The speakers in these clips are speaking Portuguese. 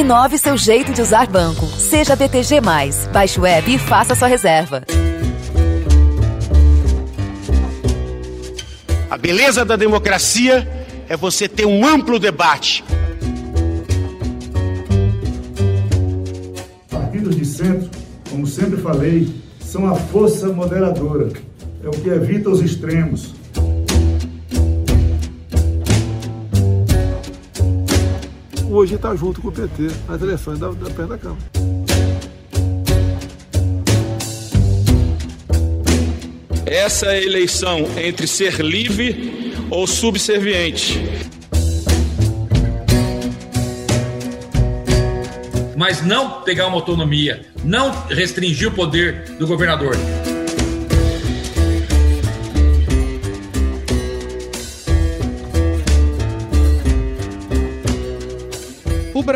Inove seu jeito de usar banco. Seja BTG. Baixe o app e faça sua reserva. A beleza da democracia é você ter um amplo debate. Partidos de centro, como sempre falei, são a força moderadora. É o que evita os extremos. Hoje está junto com o PT nas eleições da, da da Câmara. Essa é eleição entre ser livre ou subserviente. Mas não pegar uma autonomia, não restringir o poder do governador.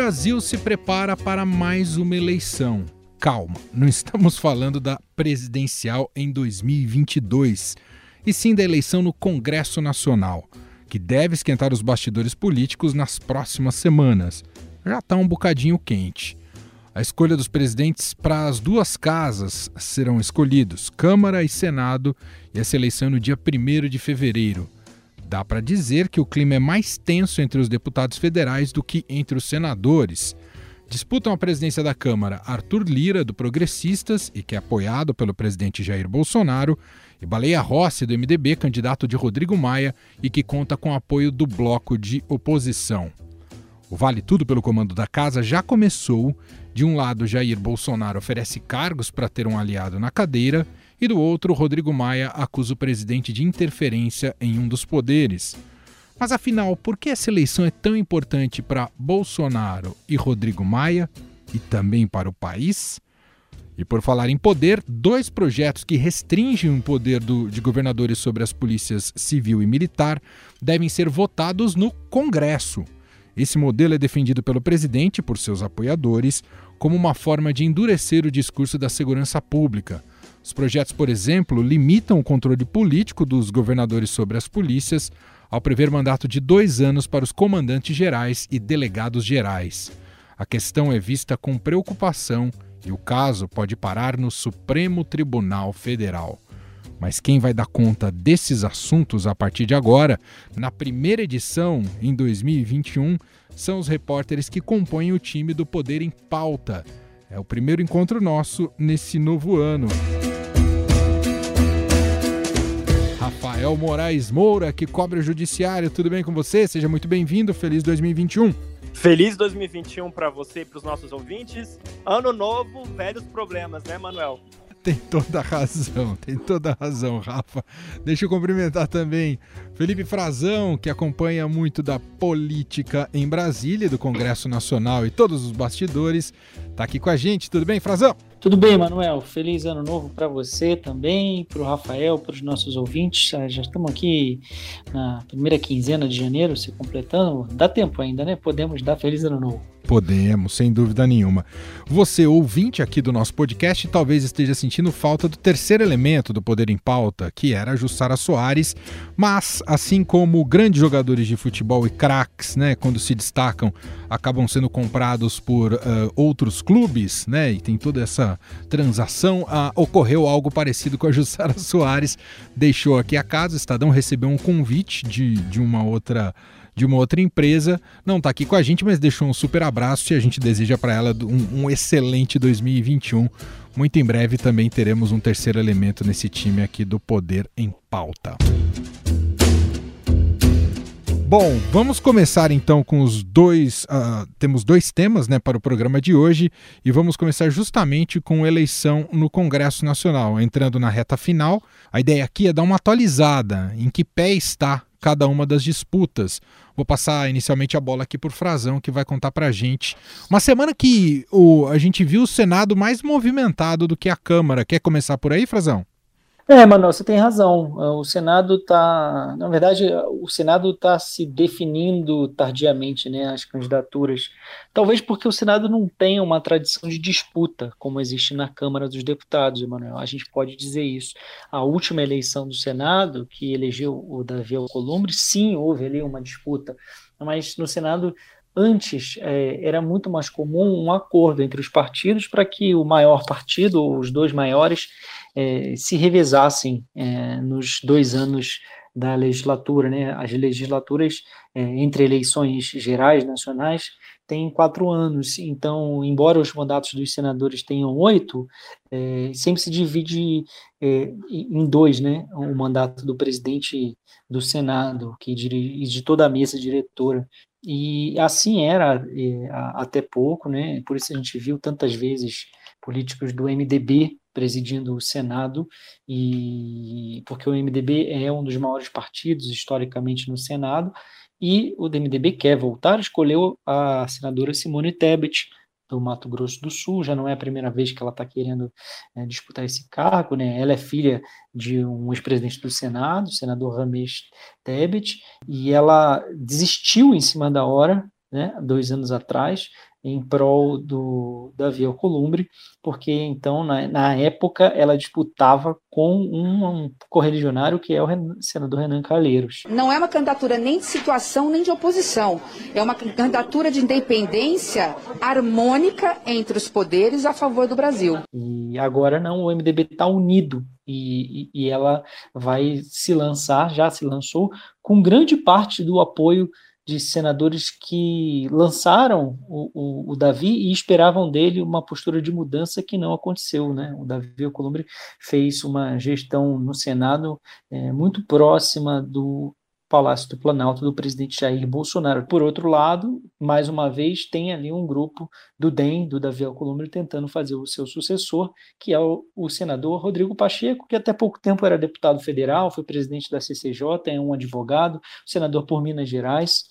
Brasil se prepara para mais uma eleição calma, não estamos falando da presidencial em 2022, e sim da eleição no Congresso Nacional, que deve esquentar os bastidores políticos nas próximas semanas. Já está um bocadinho quente. A escolha dos presidentes para as duas casas serão escolhidos, Câmara e Senado, e essa eleição no dia 1 de fevereiro. Dá para dizer que o clima é mais tenso entre os deputados federais do que entre os senadores. Disputam a presidência da Câmara Arthur Lira, do Progressistas, e que é apoiado pelo presidente Jair Bolsonaro, e Baleia Rossi, do MDB, candidato de Rodrigo Maia e que conta com apoio do bloco de oposição. O Vale Tudo pelo comando da casa já começou. De um lado, Jair Bolsonaro oferece cargos para ter um aliado na cadeira, e do outro, Rodrigo Maia acusa o presidente de interferência em um dos poderes. Mas afinal, por que essa eleição é tão importante para Bolsonaro e Rodrigo Maia e também para o país? E por falar em poder, dois projetos que restringem o poder do, de governadores sobre as polícias civil e militar devem ser votados no Congresso. Esse modelo é defendido pelo presidente por seus apoiadores como uma forma de endurecer o discurso da segurança pública. Os projetos, por exemplo, limitam o controle político dos governadores sobre as polícias, ao prever mandato de dois anos para os comandantes gerais e delegados gerais. A questão é vista com preocupação e o caso pode parar no Supremo Tribunal Federal. Mas quem vai dar conta desses assuntos a partir de agora, na primeira edição, em 2021, são os repórteres que compõem o time do Poder em Pauta. É o primeiro encontro nosso nesse novo ano. Rafael Moraes Moura, que cobre o judiciário. Tudo bem com você? Seja muito bem-vindo. Feliz 2021. Feliz 2021 para você e para os nossos ouvintes. Ano novo, velhos problemas, né, Manuel? Tem toda a razão, tem toda a razão, Rafa. Deixa eu cumprimentar também Felipe Frazão, que acompanha muito da política em Brasília, do Congresso Nacional e todos os bastidores. Tá aqui com a gente, tudo bem, Frazão? Tudo bem, Manuel. Feliz ano novo para você também, para o Rafael, para os nossos ouvintes. Ah, já estamos aqui na primeira quinzena de janeiro, se completando. Dá tempo ainda, né? Podemos dar feliz ano novo. Podemos, sem dúvida nenhuma. Você, ouvinte aqui do nosso podcast, talvez esteja sentindo falta do terceiro elemento do Poder em Pauta, que era Jussara Soares, mas, assim como grandes jogadores de futebol e craques, né, quando se destacam, acabam sendo comprados por uh, outros clubes, né, e tem toda essa transação, uh, ocorreu algo parecido com a Jussara Soares, deixou aqui a casa, o Estadão recebeu um convite de, de uma outra de uma outra empresa. Não está aqui com a gente, mas deixou um super abraço e a gente deseja para ela um, um excelente 2021. Muito em breve também teremos um terceiro elemento nesse time aqui do Poder em Pauta. Bom, vamos começar então com os dois. Uh, temos dois temas né, para o programa de hoje e vamos começar justamente com eleição no Congresso Nacional. Entrando na reta final, a ideia aqui é dar uma atualizada em que pé está cada uma das disputas. Vou passar inicialmente a bola aqui por Frazão, que vai contar para a gente. Uma semana que o, a gente viu o Senado mais movimentado do que a Câmara. Quer começar por aí, Frazão? É, Manuel, você tem razão. O Senado está, na verdade, o Senado está se definindo tardiamente, né, as candidaturas. Talvez porque o Senado não tem uma tradição de disputa como existe na Câmara dos Deputados, Emanuel. A gente pode dizer isso. A última eleição do Senado, que elegeu o Davi Alcolumbre, sim, houve ali uma disputa, mas no Senado Antes é, era muito mais comum um acordo entre os partidos para que o maior partido, ou os dois maiores, é, se revezassem é, nos dois anos da legislatura. Né? As legislaturas, é, entre eleições gerais, nacionais, têm quatro anos. Então, embora os mandatos dos senadores tenham oito, é, sempre se divide é, em dois, né? O mandato do presidente do Senado, que dirige, de toda a mesa diretora. E assim era é, até pouco, né? Por isso a gente viu tantas vezes políticos do MDB presidindo o Senado, e porque o MDB é um dos maiores partidos historicamente no Senado, e o MDB quer voltar, escolheu a senadora Simone Tebet, do Mato Grosso do Sul, já não é a primeira vez que ela está querendo é, disputar esse cargo, né? Ela é filha de um ex-presidente do Senado, o senador Ramesh Tebet, e ela desistiu em cima da hora, né, dois anos atrás, em prol do Davi Alcolumbre, porque então, na, na época, ela disputava com um, um correligionário que é o Renan, senador Renan Calheiros. Não é uma candidatura nem de situação nem de oposição, é uma candidatura de independência harmônica entre os poderes a favor do Brasil. E agora não, o MDB está unido e, e, e ela vai se lançar, já se lançou, com grande parte do apoio de senadores que lançaram o, o, o, Davi e esperavam dele uma postura de mudança que não aconteceu. Né? O Davi Alcolumbre fez uma gestão no Senado é, muito próxima do Palácio do Planalto do presidente Jair Bolsonaro. Por outro lado, mais uma vez, tem ali um grupo do DEM, do Davi Alcolumbre, tentando fazer o seu sucessor, que é o, o, senador Rodrigo Pacheco, que até pouco tempo era deputado federal, foi presidente da CCJ, é um advogado, senador por Minas Gerais,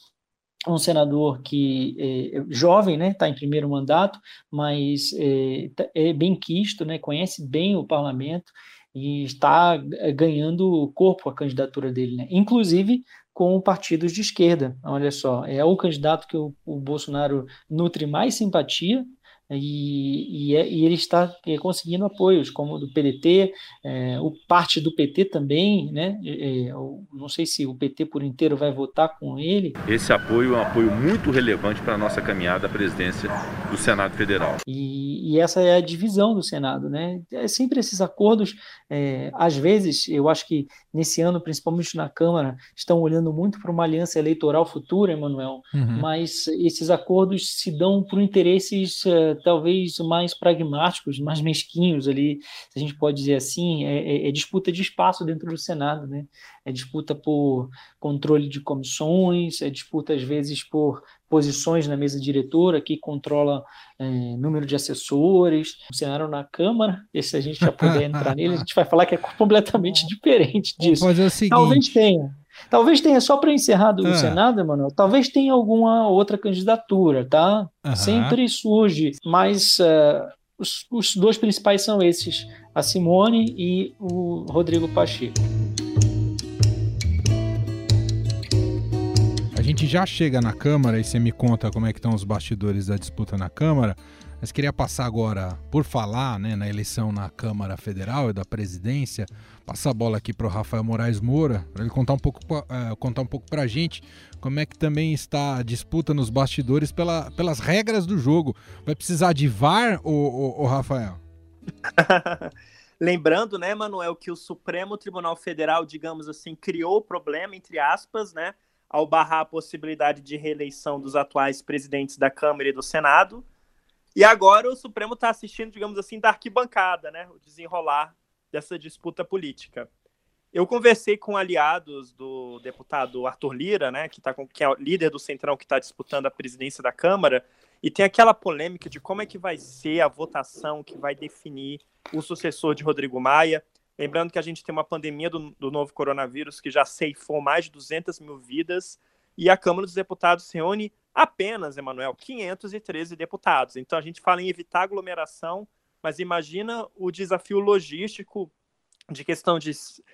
um senador que é jovem, né, está em primeiro mandato, mas é, é, bem quisto, né, conhece bem o parlamento e está é, ganhando corpo a candidatura dele, né, inclusive com partidos de esquerda. Olha só, é o candidato que o, o Bolsonaro nutre mais simpatia, e, e, é, e, ele está é, conseguindo apoios, como do PDT, é, o parte do PT também, né? É, não sei se o PT por inteiro vai votar com ele. Esse apoio é um apoio muito relevante para a nossa caminhada à presidência do Senado Federal. E, e essa é a divisão do Senado, né? É sempre esses acordos, é, às vezes, eu acho que nesse ano, principalmente na Câmara, estão olhando muito para uma aliança eleitoral futura, Emanuel, uhum. mas esses acordos se dão por interesses é, talvez mais pragmáticos, mais mesquinhos ali, se a gente pode dizer assim, é, é, é, disputa de espaço dentro do Senado, né? É disputa por controle de comissões, é disputa às vezes por posições na mesa diretora que controla é, número de assessores. O cenário na Câmara, e se a gente já puder entrar nele, a gente vai falar que é completamente diferente disso. Talvez tenha. Talvez tenha, só para encerrar do ah. Senado, Emanuel, talvez tenha alguma outra candidatura, tá? Sempre surge, mas uh, os, os dois principais são esses, a Simone e o Rodrigo Pacheco. Gente já chega na Câmara e você me conta como é que estão os bastidores da disputa na Câmara. Mas queria passar agora, por falar né, na eleição na Câmara Federal e da presidência, passar a bola aqui para o Rafael Moraes Moura, para ele contar um pouco uh, contar um pouco para a gente como é que também está a disputa nos bastidores pela, pelas regras do jogo. Vai precisar de VAR, o, o, o Rafael? Lembrando, né, Manuel, que o Supremo Tribunal Federal, digamos assim, criou o problema, entre aspas, né, ao barrar a possibilidade de reeleição dos atuais presidentes da Câmara e do Senado. E agora o Supremo está assistindo, digamos assim, da arquibancada, né? O desenrolar dessa disputa política. Eu conversei com aliados do deputado Arthur Lira, né, que, tá com, que é o líder do Centrão que está disputando a presidência da Câmara, e tem aquela polêmica de como é que vai ser a votação que vai definir o sucessor de Rodrigo Maia. Lembrando que a gente tem uma pandemia do, do novo coronavírus que já ceifou mais de 200 mil vidas, e a Câmara dos Deputados reúne apenas, Emanuel, 513 deputados. Então a gente fala em evitar aglomeração, mas imagina o desafio logístico de questão de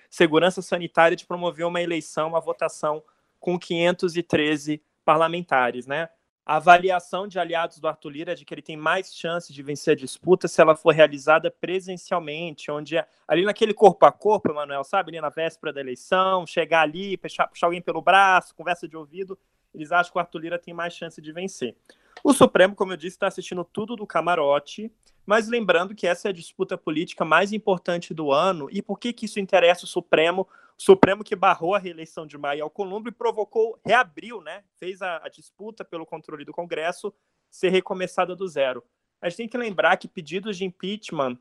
segurança sanitária de promover uma eleição, uma votação com 513 parlamentares, né? A avaliação de aliados do Arthur Lira é de que ele tem mais chances de vencer a disputa se ela for realizada presencialmente, onde é, ali naquele corpo a corpo, Emanuel, sabe, ali na véspera da eleição, chegar ali, puxar, puxar alguém pelo braço, conversa de ouvido, eles acham que o Arthur Lira tem mais chance de vencer. O Supremo, como eu disse, está assistindo tudo do camarote, mas lembrando que essa é a disputa política mais importante do ano. E por que, que isso interessa o Supremo? O Supremo que barrou a reeleição de Maia Alcolumbre e provocou, reabriu, né? Fez a, a disputa pelo controle do Congresso ser recomeçada do zero. A gente tem que lembrar que pedidos de impeachment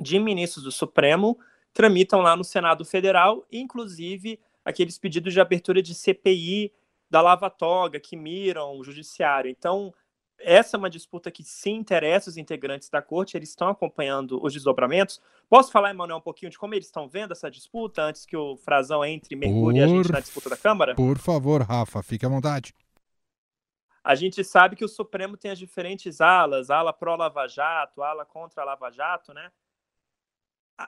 de ministros do Supremo tramitam lá no Senado Federal, inclusive aqueles pedidos de abertura de CPI da Lava Toga que miram o judiciário. Então, essa é uma disputa que sim interessa os integrantes da corte, eles estão acompanhando os desdobramentos. Posso falar, Emanuel, um pouquinho de como eles estão vendo essa disputa antes que o Frazão entre e mergulhe a gente na disputa da Câmara? Por favor, Rafa, fique à vontade. A gente sabe que o Supremo tem as diferentes alas, ala pró-Lava Jato, ala contra Lava Jato, né?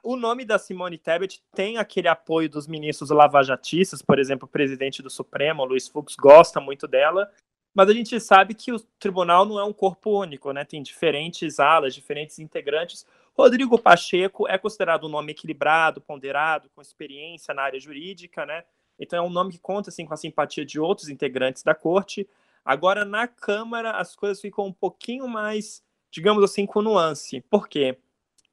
O nome da Simone Tebet tem aquele apoio dos ministros lavajatistas, por exemplo, o presidente do Supremo, Luiz Fux, gosta muito dela, mas a gente sabe que o tribunal não é um corpo único, né? Tem diferentes alas, diferentes integrantes. Rodrigo Pacheco é considerado um nome equilibrado, ponderado, com experiência na área jurídica, né? Então é um nome que conta assim com a simpatia de outros integrantes da corte. Agora na Câmara as coisas ficam um pouquinho mais, digamos assim, com nuance. Por quê?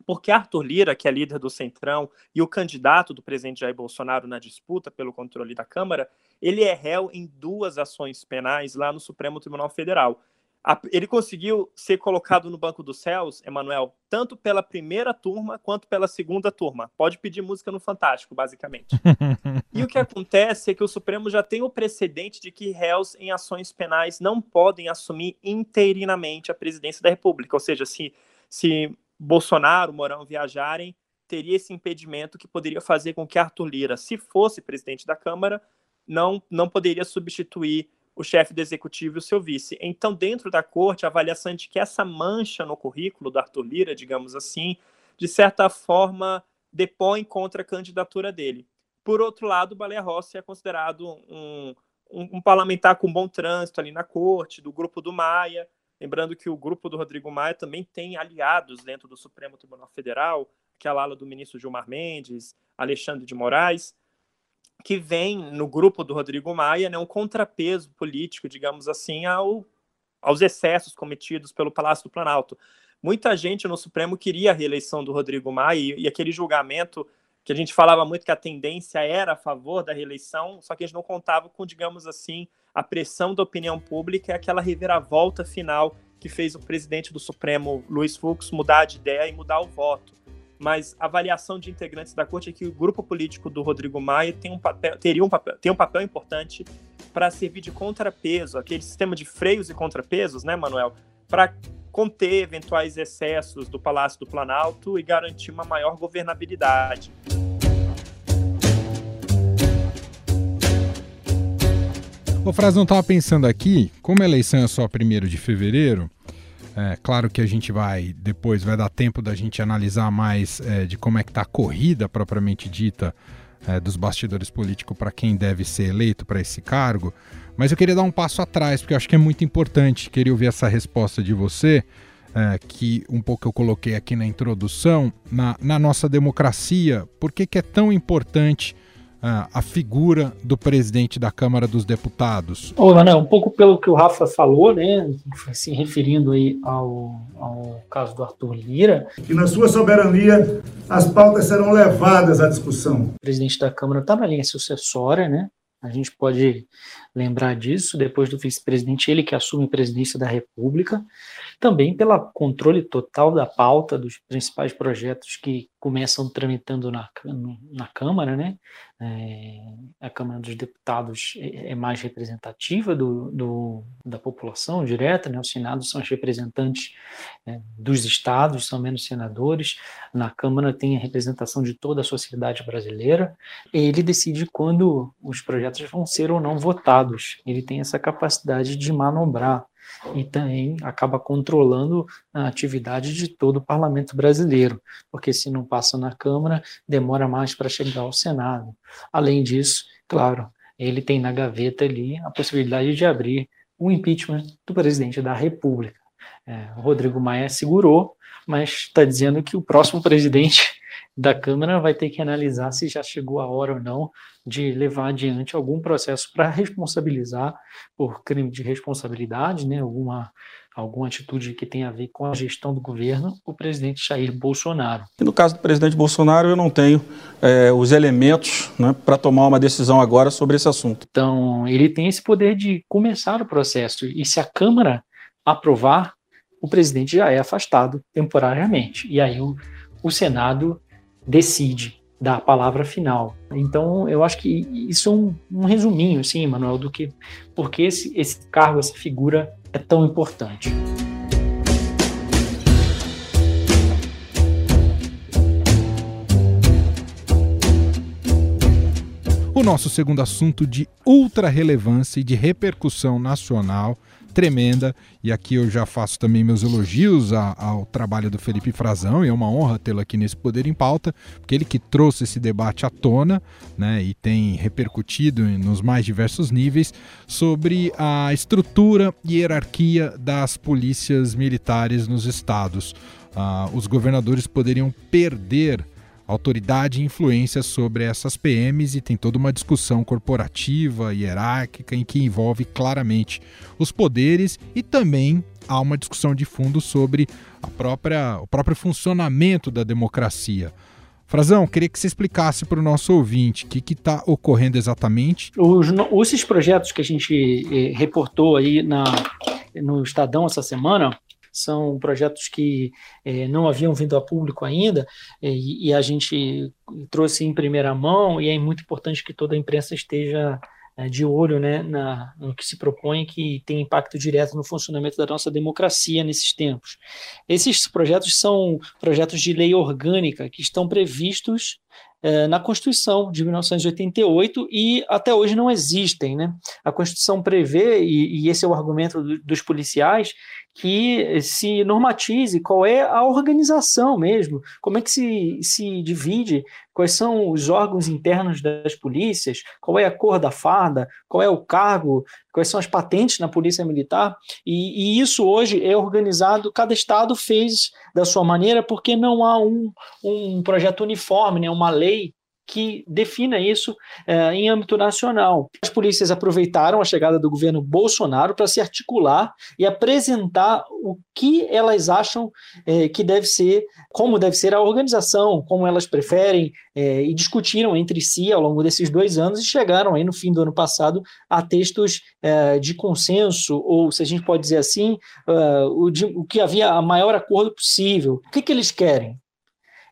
porque Arthur Lira, que é líder do Centrão e o candidato do presidente Jair Bolsonaro na disputa pelo controle da Câmara, ele é réu em duas ações penais lá no Supremo Tribunal Federal. Ele conseguiu ser colocado no Banco dos Céus, Emanuel, tanto pela primeira turma quanto pela segunda turma. Pode pedir música no Fantástico, basicamente. e o que acontece é que o Supremo já tem o precedente de que réus em ações penais não podem assumir interinamente a presidência da República. Ou seja, se, se Bolsonaro, Mourão viajarem, teria esse impedimento que poderia fazer com que Arthur Lira, se fosse presidente da Câmara, não, não poderia substituir o chefe do executivo e o seu vice. Então, dentro da corte, a avaliação é de que essa mancha no currículo do Arthur Lira, digamos assim, de certa forma depõe contra a candidatura dele. Por outro lado, o Baleia Rossi é considerado um, um, um parlamentar com bom trânsito ali na corte, do grupo do Maia, Lembrando que o grupo do Rodrigo Maia também tem aliados dentro do Supremo Tribunal Federal, aquela ala do ministro Gilmar Mendes, Alexandre de Moraes, que vem no grupo do Rodrigo Maia né, um contrapeso político, digamos assim, ao, aos excessos cometidos pelo Palácio do Planalto. Muita gente no Supremo queria a reeleição do Rodrigo Maia e, e aquele julgamento que a gente falava muito que a tendência era a favor da reeleição, só que a gente não contava com, digamos assim, a pressão da opinião pública e aquela reviravolta final que fez o presidente do Supremo, Luiz Fux, mudar de ideia e mudar o voto. Mas a avaliação de integrantes da corte é que o grupo político do Rodrigo Maia tem um papel, teria um papel, tem um papel importante para servir de contrapeso, aquele sistema de freios e contrapesos, né, Manuel, para conter eventuais excessos do Palácio do Planalto e garantir uma maior governabilidade. O Fraz não estava pensando aqui, como a eleição é só 1 de fevereiro, é claro que a gente vai, depois vai dar tempo da gente analisar mais é, de como é que está a corrida propriamente dita é, dos bastidores políticos para quem deve ser eleito para esse cargo, mas eu queria dar um passo atrás, porque eu acho que é muito importante, queria ouvir essa resposta de você, é, que um pouco eu coloquei aqui na introdução, na, na nossa democracia, por que, que é tão importante a figura do presidente da Câmara dos Deputados? Ô, Manuel, um pouco pelo que o Rafa falou, né, se referindo aí ao, ao caso do Arthur Lira. Que na sua soberania as pautas serão levadas à discussão. O presidente da Câmara está na linha sucessória, né? A gente pode lembrar disso, depois do vice-presidente, ele que assume a presidência da República também pelo controle total da pauta dos principais projetos que começam tramitando na, na Câmara, né? É, a Câmara dos Deputados é, é mais representativa do, do, da população direta, né? O Senado são os representantes é, dos estados, são menos senadores. Na Câmara tem a representação de toda a sociedade brasileira. Ele decide quando os projetos vão ser ou não votados. Ele tem essa capacidade de manobrar e também acaba controlando a atividade de todo o parlamento brasileiro, porque se não passa na Câmara, demora mais para chegar ao Senado. Além disso, claro, ele tem na gaveta ali a possibilidade de abrir o impeachment do presidente da República. É, o Rodrigo Maia segurou, mas está dizendo que o próximo presidente da Câmara vai ter que analisar se já chegou a hora ou não de levar adiante algum processo para responsabilizar por crime de responsabilidade, né, alguma, alguma atitude que tenha a ver com a gestão do governo, o presidente Jair Bolsonaro. E no caso do presidente Bolsonaro, eu não tenho é, os elementos né, para tomar uma decisão agora sobre esse assunto. Então, ele tem esse poder de começar o processo, e se a Câmara aprovar, o presidente já é afastado temporariamente. E aí o, o Senado decide dar a palavra final. Então, eu acho que isso é um, um resuminho, assim, Manuel, do que porque esse, esse cargo, essa figura é tão importante. O nosso segundo assunto de ultra relevância e de repercussão nacional tremenda. E aqui eu já faço também meus elogios a, ao trabalho do Felipe Frazão, e é uma honra tê-lo aqui nesse Poder em Pauta, porque ele que trouxe esse debate à tona né, e tem repercutido nos mais diversos níveis sobre a estrutura e hierarquia das polícias militares nos estados. Uh, os governadores poderiam perder autoridade e influência sobre essas PMs e tem toda uma discussão corporativa, hierárquica, em que envolve claramente os poderes e também há uma discussão de fundo sobre a própria, o próprio funcionamento da democracia. Frazão, queria que você explicasse para o nosso ouvinte o que está ocorrendo exatamente. Os, esses projetos que a gente eh, reportou aí na, no Estadão essa semana, são projetos que é, não haviam vindo a público ainda, é, e, e, a gente trouxe em primeira mão, e é muito importante que toda a imprensa esteja é, de olho né, na, no que se propõe, que tem impacto direto no funcionamento da nossa democracia nesses tempos. Esses projetos são projetos de lei orgânica que estão previstos na Constituição de 1988 e até hoje não existem. Né? A Constituição prevê, e, e esse é o argumento do, dos policiais, que se normatize qual é a organização mesmo, como é que se, se divide, quais são os órgãos internos das polícias, qual é a cor da farda, qual é o cargo, quais são as patentes na polícia militar, e, e isso hoje é organizado, cada estado fez da sua maneira, porque não há um, um projeto uniforme, né, uma lei que defina isso é, em âmbito nacional. As polícias aproveitaram a chegada do governo Bolsonaro para se articular e apresentar o que elas acham é, que deve ser, como deve ser a organização, como elas preferem, é, e discutiram entre si ao longo desses dois anos e chegaram aí no fim do ano passado a textos é, de consenso, ou se a gente pode dizer assim, uh, o, de, o que havia a maior acordo possível. O que, que eles querem?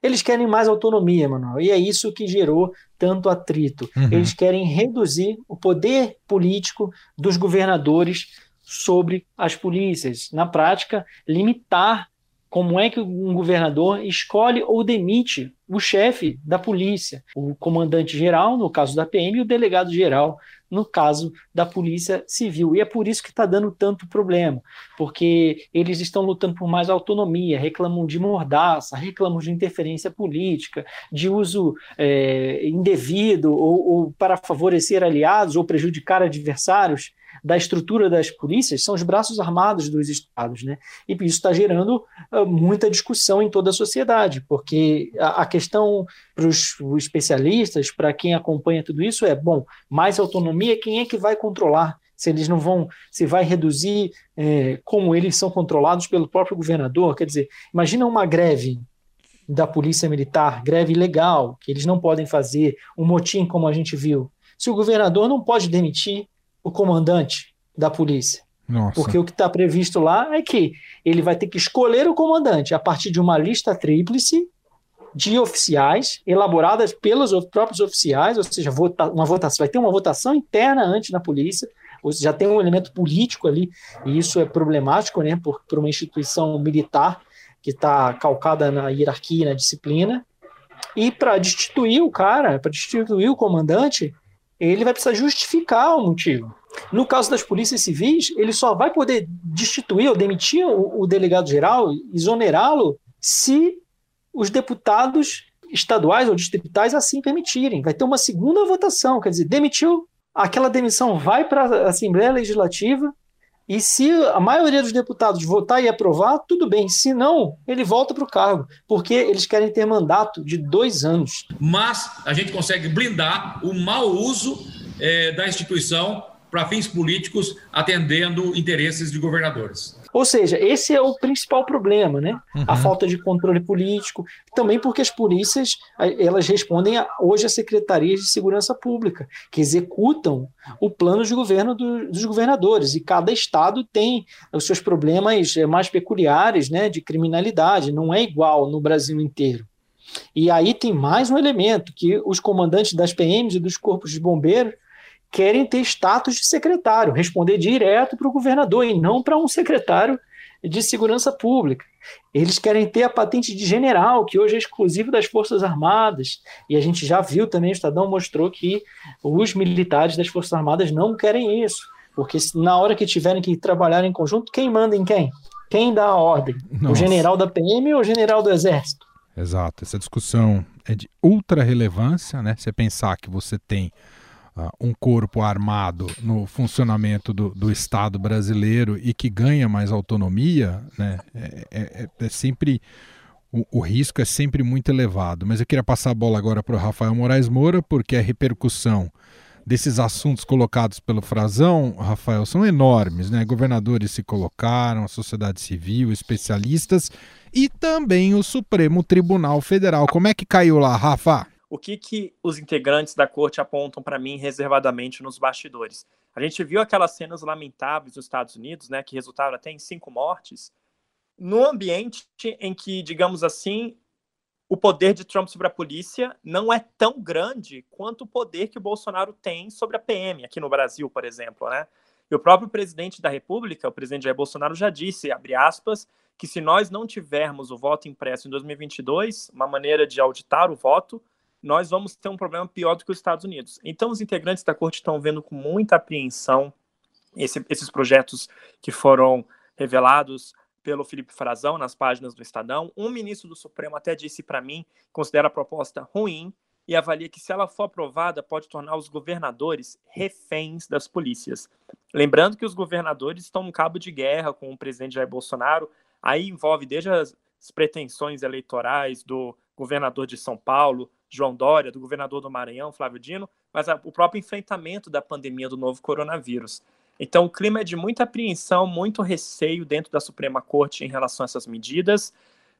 Eles querem mais autonomia, Manuel, e é isso que gerou tanto atrito. Uhum. Eles querem reduzir o poder político dos governadores sobre as polícias. Na prática, limitar como é que um governador escolhe ou demite o chefe da polícia, o comandante geral, no caso da PM, e o delegado geral, no caso da Polícia Civil. E é por isso que está dando tanto problema, porque eles estão lutando por mais autonomia, reclamam de mordaça, reclamam de interferência política, de uso é, indevido ou, ou para favorecer aliados ou prejudicar adversários da estrutura das polícias são os braços armados dos estados, né? E isso está gerando uh, muita discussão em toda a sociedade, porque a, a questão para os especialistas, para quem acompanha tudo isso, é bom, mais autonomia, quem é que vai controlar? Se eles não vão, se vai reduzir é, como eles são controlados pelo próprio governador, quer dizer, imagina uma greve da polícia militar, greve legal, que eles não podem fazer, um motim como a gente viu. Se o governador não pode demitir o comandante da polícia. Nossa. Porque o que está previsto lá é que ele vai ter que escolher o comandante a partir de uma lista tríplice de oficiais elaboradas pelos próprios oficiais, ou seja, vota, uma votação, vai ter uma votação interna antes na polícia, ou seja, já tem um elemento político ali, e isso é problemático, né, por, por uma instituição militar que está calcada na hierarquia e na disciplina, e para destituir o cara, para destituir o comandante, ele vai precisar justificar o motivo. No caso das polícias civis, ele só vai poder destituir ou demitir o, o delegado geral, exonerá-lo, se os deputados estaduais ou distritais assim permitirem. Vai ter uma segunda votação, quer dizer, demitiu, aquela demissão vai para a Assembleia Legislativa, E se a maioria dos deputados votar e aprovar, tudo bem. Se não, ele volta para o cargo, porque eles querem ter mandato de dois anos. Mas a gente consegue blindar o mau uso é, da instituição para fins políticos, atendendo interesses de governadores. Ou seja, esse é o principal problema, né? Uhum. A falta de controle político, também porque as polícias elas respondem a, hoje às secretarias de segurança pública, que executam o plano de governo do, dos governadores, e cada estado tem os seus problemas eh, mais peculiares, né, de criminalidade, não é igual no Brasil inteiro. E aí tem mais um elemento que os comandantes das PMs e dos corpos de bombeiros querem ter status de secretário, responder direto para o governador e não para um secretário de segurança pública. Eles querem ter a patente de general, que hoje é exclusivo das Forças Armadas, e a gente já viu também, o Estadão mostrou que os militares das Forças Armadas não querem isso, porque na hora que tiverem que trabalhar em conjunto, quem manda em quem? Quem dá a ordem? Nossa. O general da PM ou o general do Exército? Exato, essa discussão é de ultra relevância, né? Você pensar que você tem um corpo armado no funcionamento do, do, Estado brasileiro e que ganha mais autonomia, né, é, é, é sempre o, o, risco é sempre muito elevado. Mas eu queria passar a bola agora para o Rafael Moraes Moura, porque a repercussão desses assuntos colocados pelo Frazão, Rafael, são enormes, né? Governadores se colocaram, a sociedade civil, especialistas e também o Supremo Tribunal Federal. Como é que caiu lá, Rafa? O que, que os integrantes da corte apontam para mim reservadamente nos bastidores. A gente viu aquelas cenas lamentáveis nos Estados Unidos, né, que resultaram até em cinco mortes, no ambiente em que, digamos assim, o poder de Trump sobre a polícia não é tão grande quanto o poder que o Bolsonaro tem sobre a PM, aqui no Brasil, por exemplo, né? E o próprio presidente da República, o presidente Jair Bolsonaro, já disse, abre aspas, que se nós não tivermos o voto impresso em 2022, uma maneira de auditar o voto, nós vamos ter um problema pior do que os Estados Unidos. Então, os integrantes da corte estão vendo com muita apreensão esse, esses projetos que foram revelados pelo Felipe Frazão nas páginas do Estadão. Um ministro do Supremo até disse para mim considera a proposta ruim e avalia que, se ela for aprovada, pode tornar os governadores reféns das polícias. Lembrando que os governadores estão no cabo de guerra com o presidente Jair Bolsonaro, aí envolve desde as pretensões eleitorais do governador de São Paulo, João Dória, do governador do Maranhão, Flávio Dino, mas a, o próprio enfrentamento da pandemia do novo coronavírus. Então, o clima é de muita apreensão, muito receio dentro da Suprema Corte em relação a essas medidas.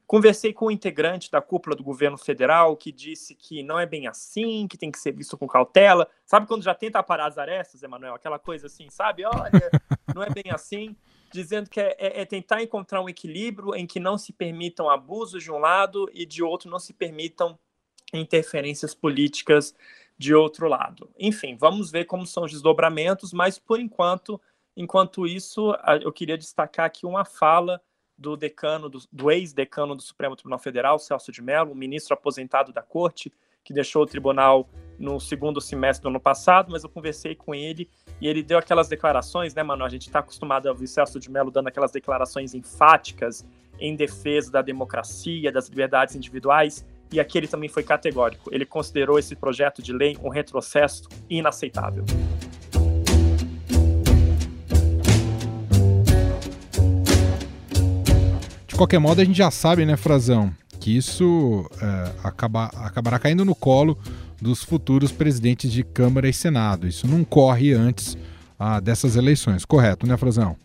Conversei com um integrante da cúpula do governo federal que disse que não é bem assim, que tem que ser visto com cautela. Sabe quando já tenta aparar as arestas, Emanuel? Aquela coisa assim, sabe? Olha, não é bem assim. Dizendo que é, é, é tentar encontrar um equilíbrio em que não se permitam abusos de um lado e de outro não se permitam interferências políticas de outro lado. Enfim, vamos ver como são os desdobramentos, mas por enquanto, enquanto isso, eu queria destacar aqui uma fala do decano, do, do ex-decano do Supremo Tribunal Federal, Celso de Mello, ministro aposentado da Corte, que deixou o tribunal no segundo semestre do ano passado, mas eu conversei com ele e ele deu aquelas declarações, né, mano? A gente está acostumado a ouvir Celso de Mello dando aquelas declarações enfáticas em defesa da democracia, das liberdades individuais e aqui ele também foi categórico. Ele considerou esse projeto de lei um retrocesso inaceitável. De qualquer modo, a gente já sabe, né, Frazão, que isso é, acaba, acabará caindo no colo dos futuros presidentes de Câmara e Senado. Isso não corre antes ah, dessas eleições, correto, né, Frazão?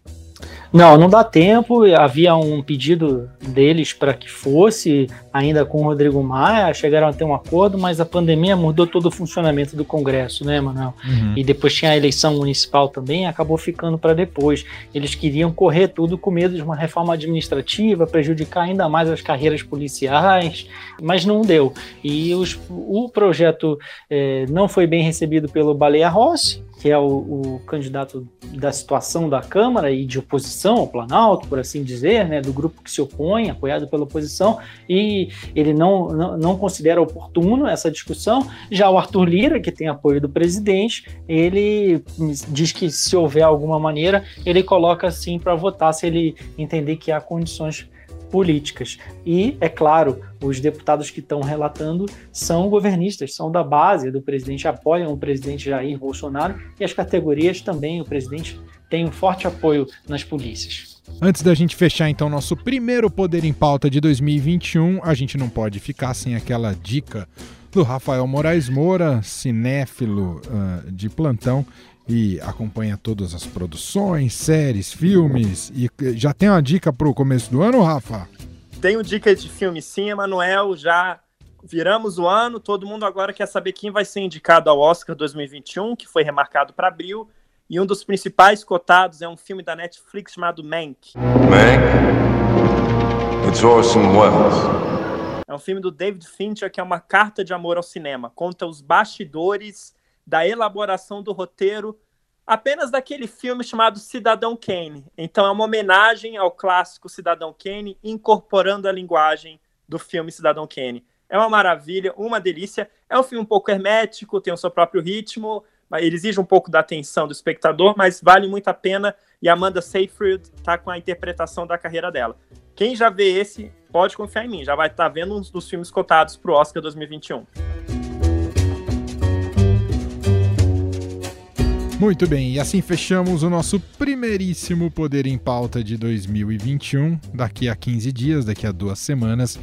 Não, não dá tempo. Havia um pedido deles para que fosse, ainda com o Rodrigo Maia, chegaram a ter um acordo, mas a pandemia mudou todo o funcionamento do Congresso, né, Manuel? Uhum. E depois tinha a eleição municipal também, acabou ficando para depois. Eles queriam correr tudo com medo de uma reforma administrativa, prejudicar ainda mais as carreiras policiais, mas não deu. E os, o projeto eh, não foi bem recebido pelo Baleia Rossi, que é o, o, candidato da situação da Câmara e de oposição ao Planalto, por assim dizer, né, do grupo que se opõe, apoiado pela oposição, e ele não, não, não, considera oportuno essa discussão. Já o Arthur Lira, que tem apoio do presidente, ele diz que se houver alguma maneira, ele coloca assim para votar se ele entender que há condições políticas. E, é claro, os deputados que estão relatando são governistas, são da base do presidente, apoiam o presidente Jair Bolsonaro e as categorias também, o presidente tem um forte apoio nas polícias. Antes da gente fechar então nosso primeiro Poder em Pauta de 2021, a gente não pode ficar sem aquela dica do Rafael Moraes Moura, cinéfilo uh, de plantão e acompanha todas as produções, séries, filmes. E já tem uma dica para o começo do ano, Rafa? Tenho dicas de filme sim, Emanuel. Já viramos o ano, todo mundo agora quer saber quem vai ser indicado ao Oscar 2021, que foi remarcado para abril. E um dos principais cotados é um filme da Netflix chamado Mank. Mank? It's Orson Welles. É um filme do David Fincher que é uma carta de amor ao cinema. Conta os bastidores da elaboração do roteiro apenas daquele filme chamado Cidadão Kane. Então é uma homenagem ao clássico Cidadão Kane, incorporando a linguagem do filme Cidadão Kane. É uma maravilha, uma delícia. É um filme um pouco hermético, tem o seu próprio ritmo, ele exige um pouco da atenção do espectador, mas vale muito a pena. E Amanda Seyfried está com a interpretação da carreira dela. Quem já vê esse, pode confiar em mim, já vai estar tá vendo um dos filmes cotados para o Oscar 2021. Muito bem, e assim fechamos o nosso primeiríssimo Poder em Pauta de 2021. Daqui a 15 dias, daqui a duas semanas,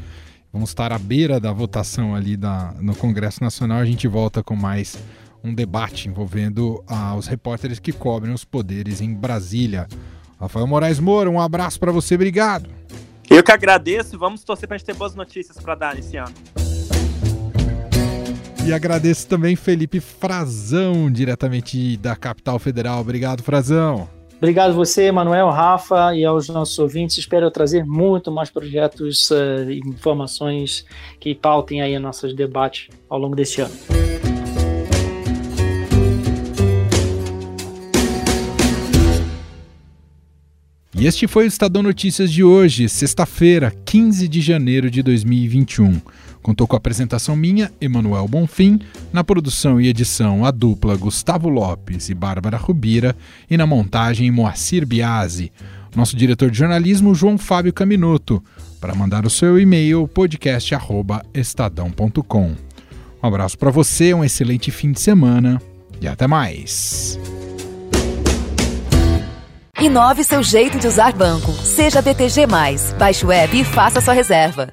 vamos estar à beira da votação ali da, no Congresso Nacional. A gente volta com mais um debate envolvendo ah, os repórteres que cobrem os poderes em Brasília. Rafael Moraes Moura, um abraço para você, obrigado. Eu que agradeço e vamos torcer para a gente ter boas notícias para dar nesse ano. E agradeço também Felipe Frazão, diretamente da capital federal. Obrigado, Frazão. Obrigado você, Manuel, Rafa e aos nossos ouvintes. Espero trazer muito mais projetos e uh, informações que pautem aí nossos debates ao longo deste ano. E este foi o Estadão Notícias de hoje, sexta-feira, 15 de janeiro de 2021. Contou com a apresentação minha, Emanuel Bonfim, na produção e edição a dupla Gustavo Lopes e Bárbara Rubira e na montagem Moacir Biasi. Nosso diretor de jornalismo, João Fábio Caminoto. Para mandar o seu e-mail, podcast@estadão.com. Um abraço para você, um excelente fim de semana e até mais. Inove seu jeito de usar banco. Seja BTG+. Baixe o app e faça sua reserva.